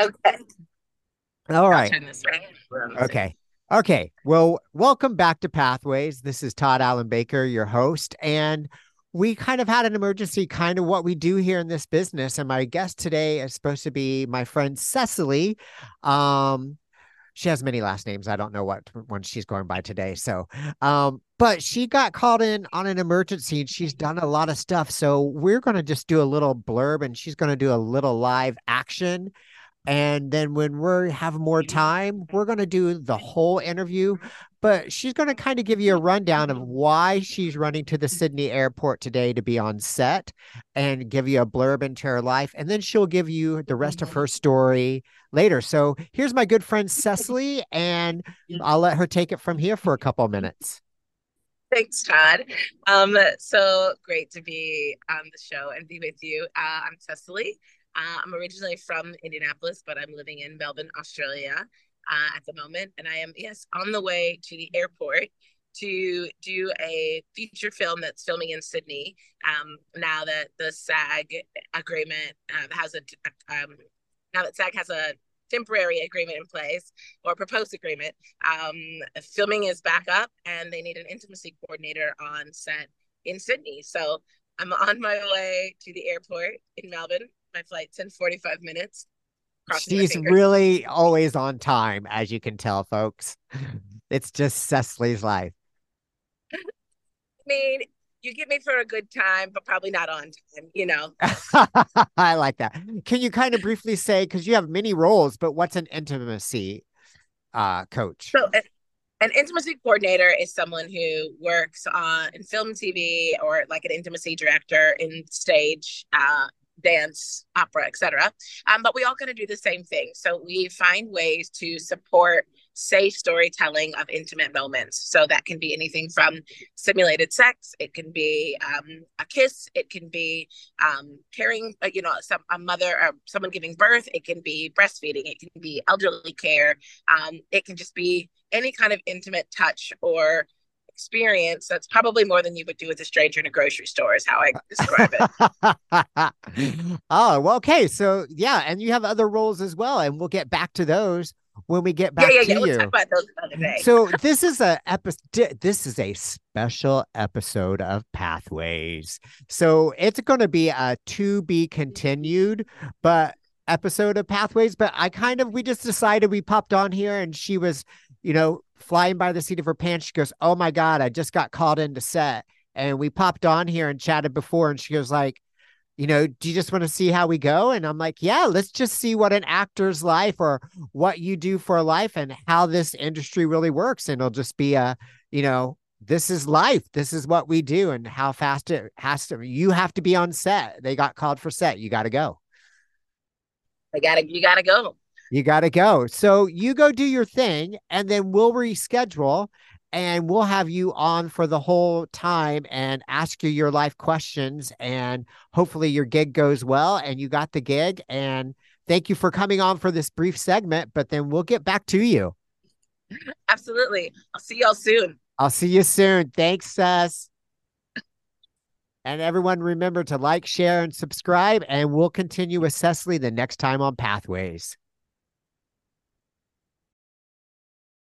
Okay. All right. Okay. Okay. Well, welcome back to Pathways. This is Tod Allen Baker, your host. And we kind of had an emergency, kind of what we do here in this business. And my guest today is supposed to be my friend Cessalee. Um, she has many last names. I don't know what one she's going by today. So, um, but she got called in on an emergency and she's done a lot of stuff. So we're going to just do a little blurb and she's going to do a little live action. And then when we have more time, we're going to do the whole interview but she's going to kind of give you a rundown of why she's running to the Sydney airport today to be on set and give you a blurb into her life. And then she'll give you the rest of her story later. So here's my good friend Cessalee, and I'll let her take it from here for a couple minutes. Thanks, Tod. Um, so great to be on the show and be with you. Uh, I'm Cessalee. Uh, I'm originally from Indianapolis, but I'm living in Melbourne, Australia uh, at the moment, and I am yes on the way to the airport to do a feature film that's filming in Sydney. Um, now that the SAG agreement uh, has a um, now that SAG has a temporary agreement in place or proposed agreement, um, filming is back up, and they need an intimacy coordinator on set in Sydney. So I'm on my way to the airport in Melbourne. My flight's in 45 minutes. She's really always on time, as you can tell, folks. It's just Cessalee's life. I mean, you get me for a good time, but probably not on time, you know. I like that. Can you kind of briefly say, because you have many roles, but what's an intimacy uh, coach? So, an intimacy coordinator is someone who works on in film, TV, or like an intimacy director in stage, uh, dance, opera, etc. Um, but we all kind of do the same thing. So we find ways to support safe storytelling of intimate moments. So that can be anything from simulated sex, it can be um, a kiss, it can be um, caring, uh, you know, some a mother or someone giving birth, it can be breastfeeding, it can be elderly care, um, it can just be any kind of intimate touch or experience that's probably more than you would do with a stranger in a grocery store is how i describe it oh well okay so yeah and you have other roles as well and we'll get back to those when we get back yeah, yeah, to yeah. you. So this is a episode. This is a special episode of Pathways. So it's going to be a to be continued, but episode of Pathways. But I kind of we just decided we popped on here, and she was, you know, flying by the seat of her pants. She goes, "Oh my god, I just got called into set." And we popped on here and chatted before, and she goes like, "You know, do you just want to see how we go?" And I'm like, "Yeah, let's just see what an actor's life or what you do for a life and how this industry really works." And it'll just be a, you know, this is life. This is what we do, and how fast it has to. You have to be on set. They got called for set. You got to go. I gotta. You gotta go. You got to go. So you go do your thing, and then we'll reschedule and we'll have you on for the whole time and ask you your life questions. And hopefully your gig goes well and you got the gig. And thank you for coming on for this brief segment, but then we'll get back to you. Absolutely. I'll see y'all soon. I'll see you soon. Thanks, Sess. And everyone, remember to like, share, and subscribe. And we'll continue with Cessalee the next time on Pathways.